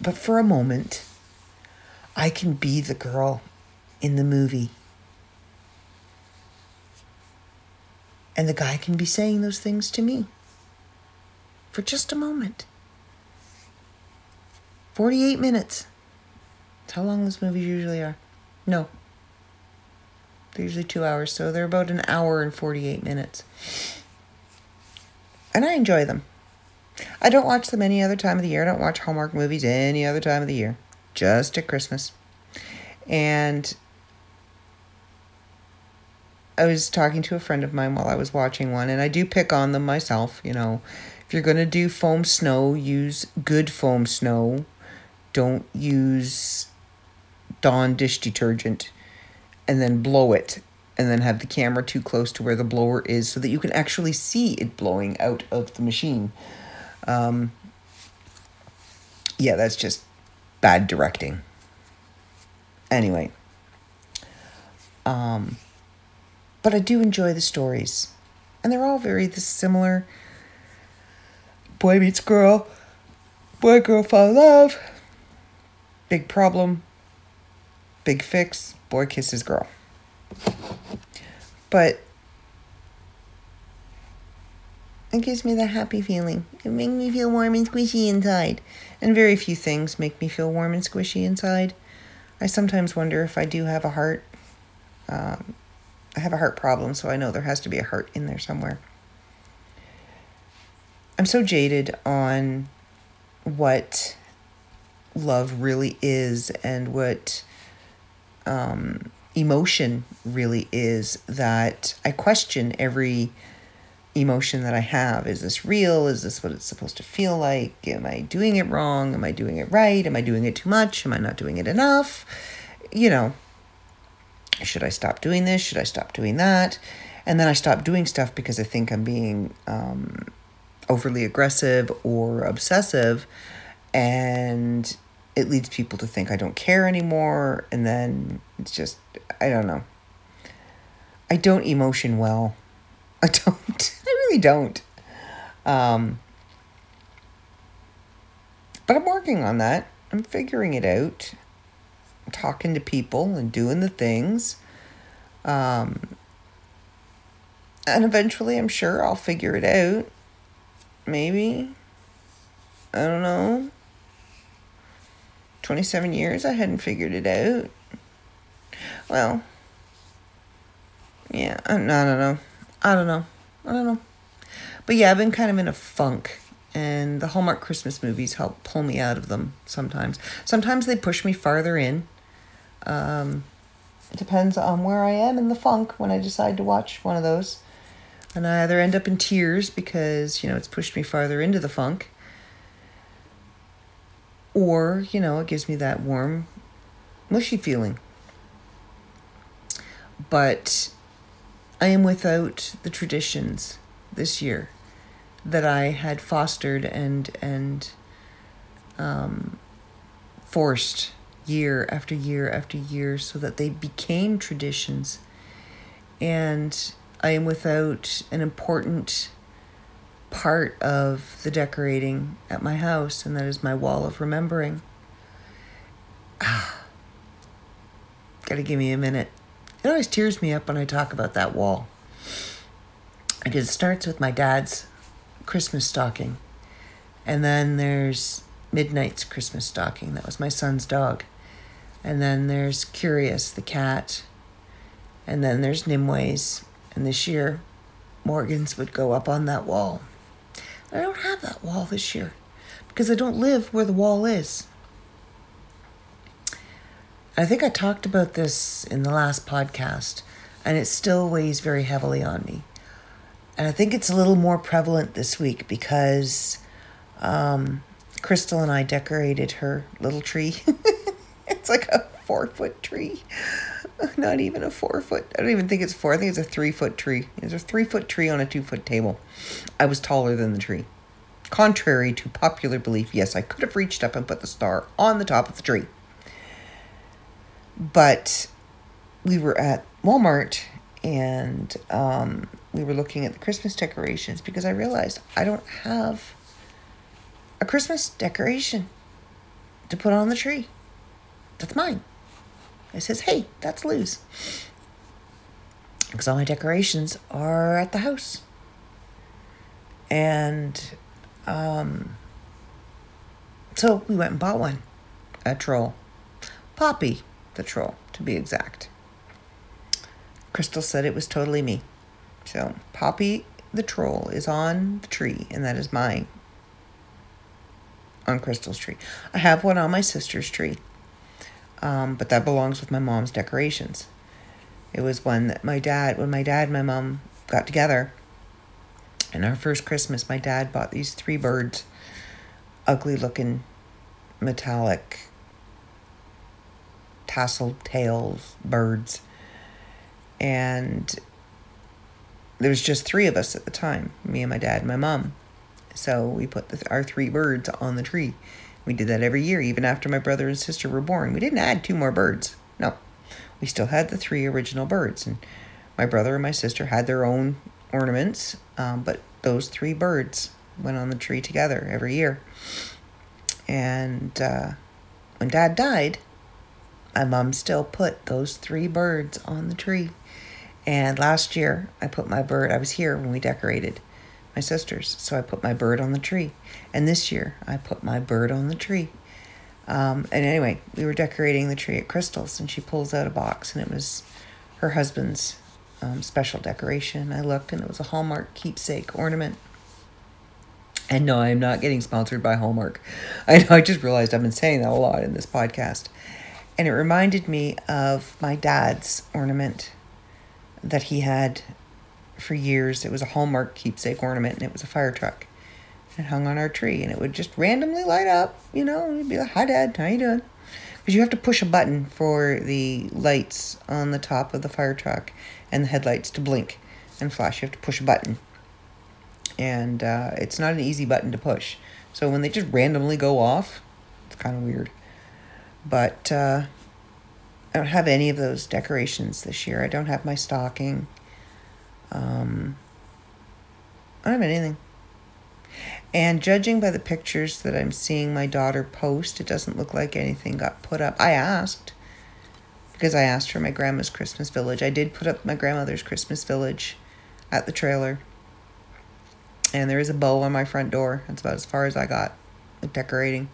but for a moment, I can be the girl in the movie. And the guy can be saying those things to me for just a moment. 48 minutes. That's how long those movies usually are. No. They're usually two hours, so they're about an hour and 48 minutes. And I enjoy them. I don't watch them any other time of the year. I don't watch Hallmark movies any other time of the year, just at Christmas. And I was talking to a friend of mine while I was watching one, and I do pick on them myself. You know, if you're going to do foam snow, use good foam snow. Don't use Dawn dish detergent and then blow it and then have the camera too close to where the blower is so that you can actually see it blowing out of the machine. Um, yeah, that's just bad directing. Anyway, um, but I do enjoy the stories, and they're all very similar. Boy meets girl, boy girl fall in love, big problem, big fix, boy kisses girl. But it gives me that happy feeling. It makes me feel warm and squishy inside. And very few things make me feel warm and squishy inside. I sometimes wonder if I do have a heart. Um, I have a heart problem, so I know there has to be a heart in there somewhere. I'm so jaded on what love really is and what um, emotion really is that I question every emotion that I have. Is this real? Is this what it's supposed to feel like? Am I doing it wrong? Am I doing it right? Am I doing it too much? Am I not doing it enough? You know, should I stop doing this? Should I stop doing that? And then I stop doing stuff because I think I'm being um, overly aggressive or obsessive. And it leads people to think I don't care anymore. And then it's just, I don't know. I don't emotion well. I don't. I really don't. Um, but I'm working on that. I'm figuring it out. I'm talking to people and doing the things. Um, and eventually, I'm sure I'll figure it out. Maybe. I don't know. 27 years, I hadn't figured it out. Well, yeah, I, I don't know. I don't know. I don't know. But yeah, I've been kind of in a funk, and the Hallmark Christmas movies help pull me out of them sometimes. Sometimes they push me farther in. Um, it depends on where I am in the funk when I decide to watch one of those. And I either end up in tears because, you know, it's pushed me farther into the funk, or, you know, it gives me that warm, mushy feeling. But I am without the traditions this year that I had fostered and and um, forced year after year after year so that they became traditions. And I am without an important part of the decorating at my house, and that is my wall of remembering. Ah, gotta give me a minute. It always tears me up when I talk about that wall. Because it starts with my dad's Christmas stocking, and then there's Midnight's Christmas stocking. That was my son's dog. And then there's Curious, the cat. And then there's Nimway's. And this year, Morgan's would go up on that wall. I don't have that wall this year because I don't live where the wall is. I think I talked about this in the last podcast, and it still weighs very heavily on me. And I think it's a little more prevalent this week because um, Crystal and I decorated her little tree. it's like a four foot tree. Not even a four foot. I don't even think it's four. I think it's a three foot tree. It's a three foot tree on a two foot table. I was taller than the tree. Contrary to popular belief, yes, I could have reached up and put the star on the top of the tree. But we were at Walmart and um, we were looking at the Christmas decorations because I realized I don't have a Christmas decoration to put on the tree. That's mine. I says, hey, that's Lou's. Because all my decorations are at the house. And um, so we went and bought one. A troll. Poppy, the troll, to be exact. Crystal said it was totally me. So Poppy the troll is on the tree, and that is mine on Crystal's tree. I have one on my sister's tree, um, but that belongs with my mom's decorations. It was one that my dad, when my dad and my mom got together, and our first Christmas, my dad bought these three birds, ugly looking, metallic, tasseled tails birds. And there was just three of us at the time me and my dad and my mom. So we put the, our three birds on the tree. We did that every year, even after my brother and sister were born. We didn't add two more birds. No, we still had the three original birds. And my brother and my sister had their own ornaments, um, but those three birds went on the tree together every year. And uh, when dad died, my mom still put those three birds on the tree. And last year, I put my bird, I was here when we decorated my sister's. So I put my bird on the tree. And this year I put my bird on the tree. Um, and anyway, we were decorating the tree at Crystal's, and she pulls out a box, and it was her husband's um, special decoration. I looked, and it was a Hallmark keepsake ornament. And no, I'm not getting sponsored by Hallmark. I know, I just realized I've been saying that a lot in this podcast. And it reminded me of my dad's ornament that he had for years. It was a Hallmark keepsake ornament, and it was a fire truck. It hung on our tree, and it would just randomly light up. You know, you'd be like, "Hi, Dad, how you doing?" Because you have to push a button for the lights on the top of the fire truck and the headlights to blink and flash. You have to push a button, and uh, it's not an easy button to push. So when they just randomly go off, it's kind of weird. But uh, I don't have any of those decorations this year. I don't have my stocking. Um, I don't have anything. And judging by the pictures that I'm seeing my daughter post, it doesn't look like anything got put up. I asked because I asked for my grandma's Christmas village. I did put up my grandmother's Christmas village at the trailer. And there is a bow on my front door. That's about as far as I got with decorating.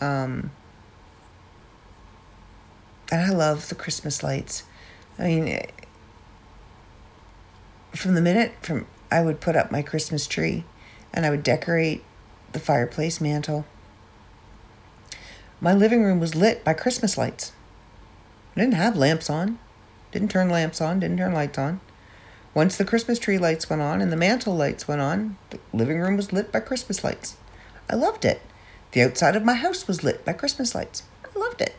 Um, and I love the Christmas lights. I mean, from the minute from I would put up my Christmas tree and I would decorate the fireplace mantle. My living room was lit by Christmas lights. I didn't have lamps on. Didn't turn lamps on, didn't turn lights on. Once the Christmas tree lights went on and the mantle lights went on, the living room was lit by Christmas lights. I loved it. The outside of my house was lit by Christmas lights. I loved it.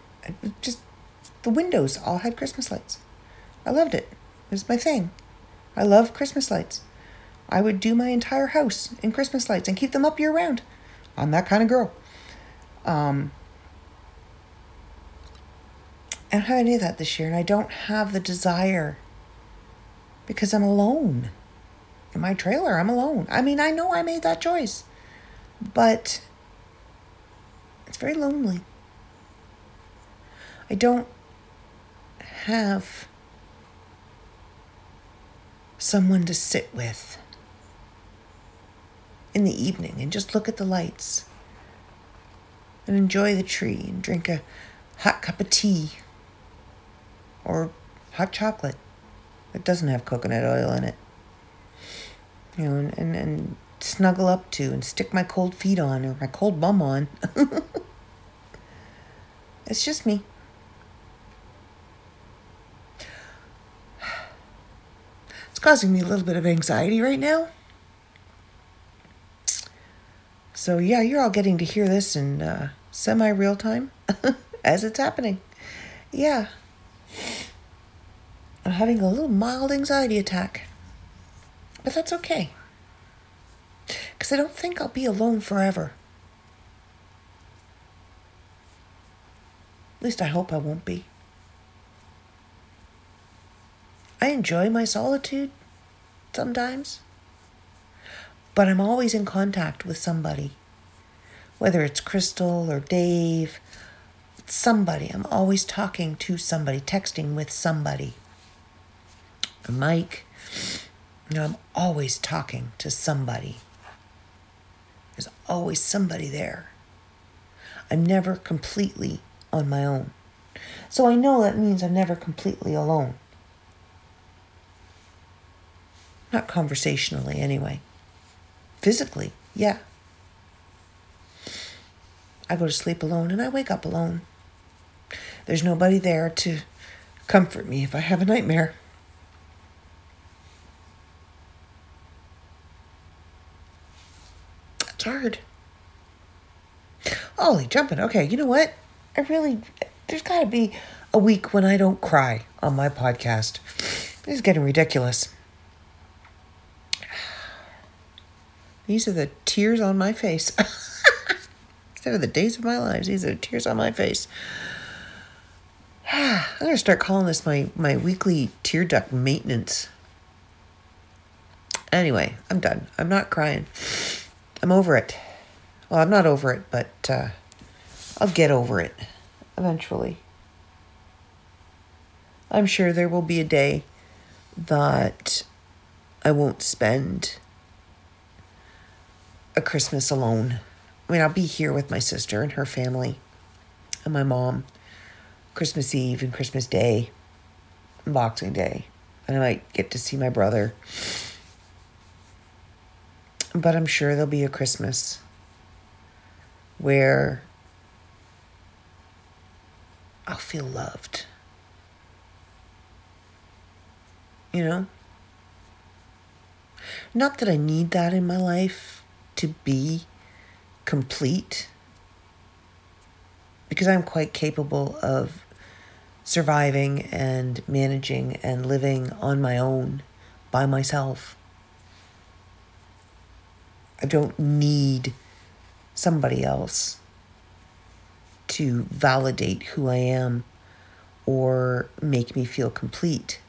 Just the windows all had Christmas lights. I loved it. It was my thing. I love Christmas lights. I would do my entire house in Christmas lights and keep them up year round. I'm that kind of girl. Um, I don't have any of that this year, and I don't have the desire because I'm alone. In my trailer, I'm alone. I mean, I know I made that choice, but it's very lonely. I don't have someone to sit with in the evening and just look at the lights and enjoy the tree and drink a hot cup of tea or hot chocolate that doesn't have coconut oil in it. You know, and, and, and snuggle up to and stick my cold feet on or my cold bum on. it's just me. Causing me a little bit of anxiety right now. So, yeah, you're all getting to hear this in uh, semi real time as it's happening. Yeah. I'm having a little mild anxiety attack. But that's okay. Because I don't think I'll be alone forever. At least I hope I won't be. I enjoy my solitude sometimes, but I'm always in contact with somebody. Whether it's Crystal or Dave, somebody. I'm always talking to somebody, texting with somebody. Mike, you know, I'm always talking to somebody. There's always somebody there. I'm never completely on my own. So I know that means I'm never completely alone. Not conversationally, anyway. Physically, yeah. I go to sleep alone and I wake up alone. There's nobody there to comfort me if I have a nightmare. It's hard. Holy jumping. Okay, you know what? I really, there's got to be a week when I don't cry on my podcast. This is getting ridiculous. These are the tears on my face. These are the days of my lives. These are the tears on my face. I'm gonna start calling this my my weekly tear duct maintenance. Anyway, I'm done. I'm not crying. I'm over it. Well, I'm not over it, but uh, I'll get over it eventually. I'm sure there will be a day that I won't spend a Christmas alone. I mean, I'll be here with my sister and her family and my mom Christmas Eve and Christmas Day and Boxing Day. And I might get to see my brother. But I'm sure there'll be a Christmas where I'll feel loved. You know? Not that I need that in my life to be complete, because I'm quite capable of surviving and managing and living on my own by myself. I don't need somebody else to validate who I am or make me feel complete.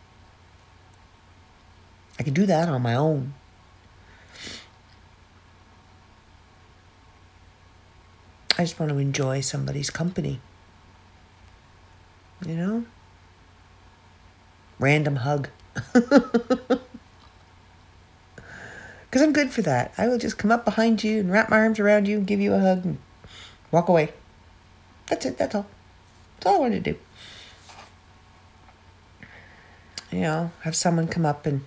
I can do that on my own. I just want to enjoy somebody's company. You know? Random hug. Because I'm good for that. I will just come up behind you and wrap my arms around you and give you a hug and walk away. That's it. That's all. That's all I want to do. You know, have someone come up and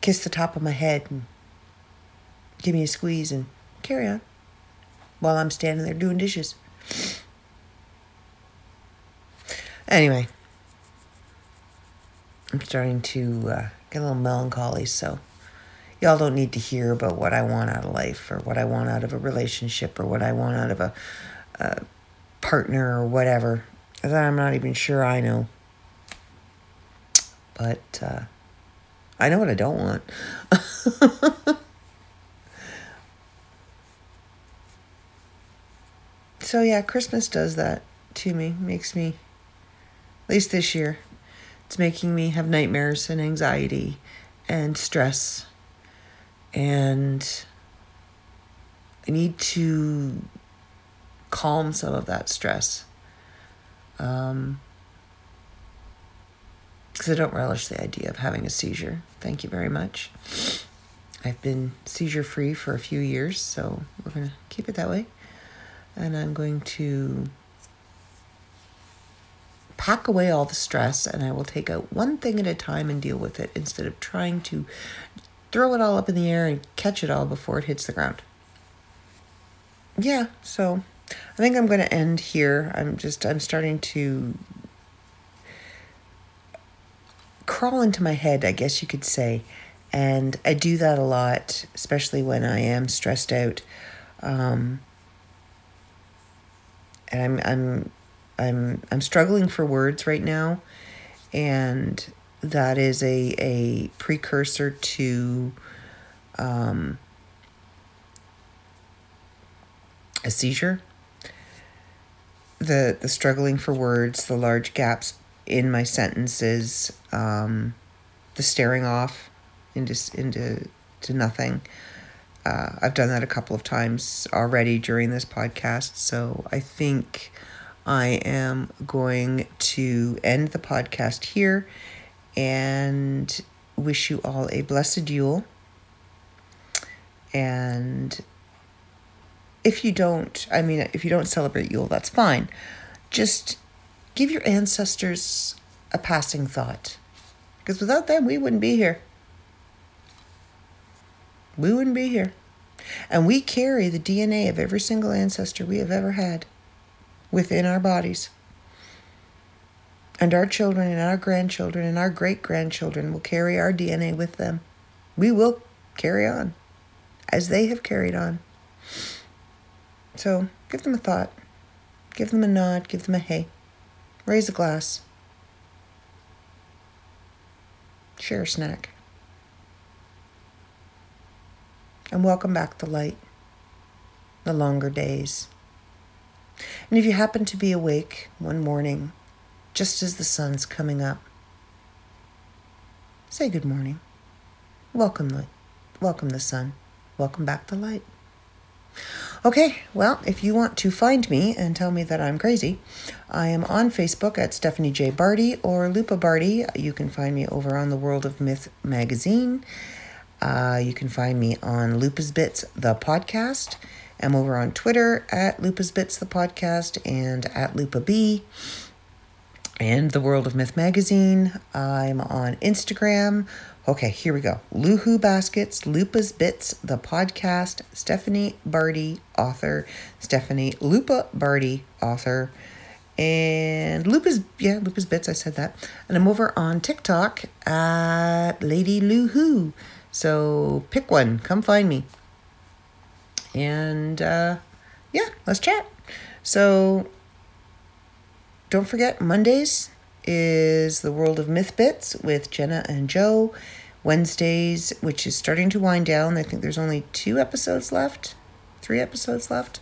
kiss the top of my head and give me a squeeze and carry on while I'm standing there doing dishes. Anyway, I'm starting to uh, get a little melancholy, so y'all don't need to hear about what I want out of life or what I want out of a relationship or what I want out of a, a partner or whatever. I'm not even sure I know. But uh, I know what I don't want. so yeah, Christmas does that to me. Makes me, at least this year, it's making me have nightmares and anxiety and stress. And I need to calm some of that stress. Um, because I don't relish the idea of having a seizure. Thank you very much. I've been seizure free for a few years, so we're going to keep it that way and I'm going to pack away all the stress and I will take out one thing at a time and deal with it instead of trying to throw it all up in the air and catch it all before it hits the ground. Yeah, so I think I'm going to end here. I'm just I'm starting to crawl into my head, I guess you could say. And I do that a lot, especially when I am stressed out. Um, and I'm I'm I'm I'm struggling for words right now, and that is a a precursor to um, a seizure. The the struggling for words, the large gaps in my sentences, um, the staring off into into to nothing. Uh, I've done that a couple of times already during this podcast, so I think I am going to end the podcast here and wish you all a blessed Yule. And if you don't, I mean, if you don't celebrate Yule, that's fine. Just give your ancestors a passing thought. Because without them, we wouldn't be here we wouldn't be here. And we carry the DNA of every single ancestor we have ever had within our bodies. And our children and our grandchildren and our great grandchildren will carry our DNA with them. We will carry on as they have carried on. So give them a thought, give them a nod, give them a hey, raise a glass, share a snack. And welcome back the light, the longer days. And if you happen to be awake one morning, just as the sun's coming up, say good morning. Welcome the, welcome the sun. Welcome back the light. Okay, well, if you want to find me and tell me that I'm crazy, I am on Facebook at Stephanie J. Barty or Lupa Barty. You can find me over on the World of Myth magazine. Uh, you can find me on Lupa's Bits, the podcast. I'm over on Twitter at Lupa's Bits, the podcast, and at Lupa B. And the World of Myth magazine. I'm on Instagram. Okay, here we go. Luhu Baskets, Lupa's Bits, the podcast, Stephanie Barty, author, Stephanie Lupa Barty, author, and Lupa's, yeah, Lupa's Bits, I said that. And I'm over on TikTok at Lady Luhu. So pick one, come find me. And uh, yeah, let's chat. So don't forget, Mondays is the World of Myth Bits with Jenna and Joe. Wednesdays, which is starting to wind down. I think there's only two episodes left, three episodes left.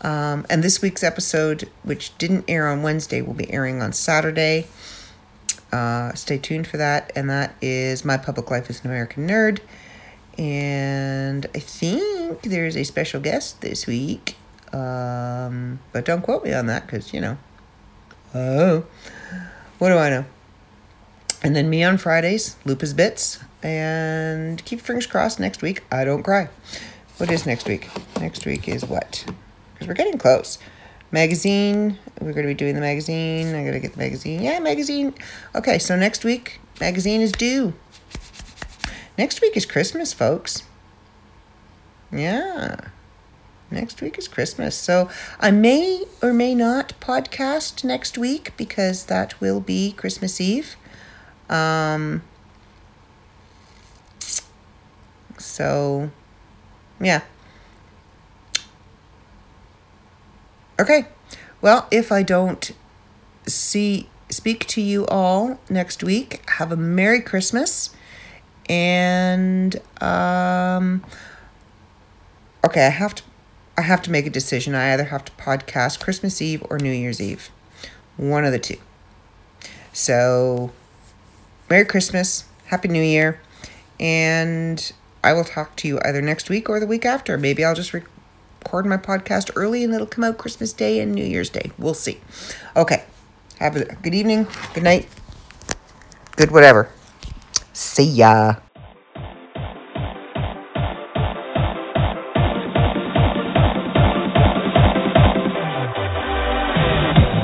Um, and this week's episode, which didn't air on Wednesday, will be airing on Saturday. Uh, stay tuned for that. And that is My Public Life as an American Nerd. And I think there's a special guest this week. Um, but don't quote me on that because, you know. Oh. What do I know? And then me on Fridays, Lupa's Bits. And keep fingers crossed next week, I don't cry. What is next week? Next week is what? Because we're getting close. Magazine. We're going to be doing the magazine. I got to get the magazine. Yeah, magazine. Okay, so next week, magazine is due. Next week is Christmas, folks. Yeah. Next week is Christmas. So I may or may not podcast next week because that will be Christmas Eve. Um, so, yeah. Okay. Well, if I don't see speak to you all next week, have a Merry Christmas. And um okay, I have to I have to make a decision. I either have to podcast Christmas Eve or New Year's Eve. One of the two. So, Merry Christmas, Happy New Year, and I will talk to you either next week or the week after. Maybe I'll just re- record my podcast early and it'll come out Christmas Day and New Year's Day. We'll see. Okay. Have a good evening, good night, good whatever. See ya.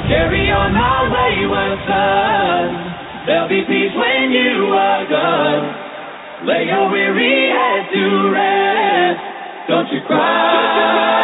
Carry on my wayward son. There'll be peace when you are gone. Lay your weary head to rest. Don't you cry.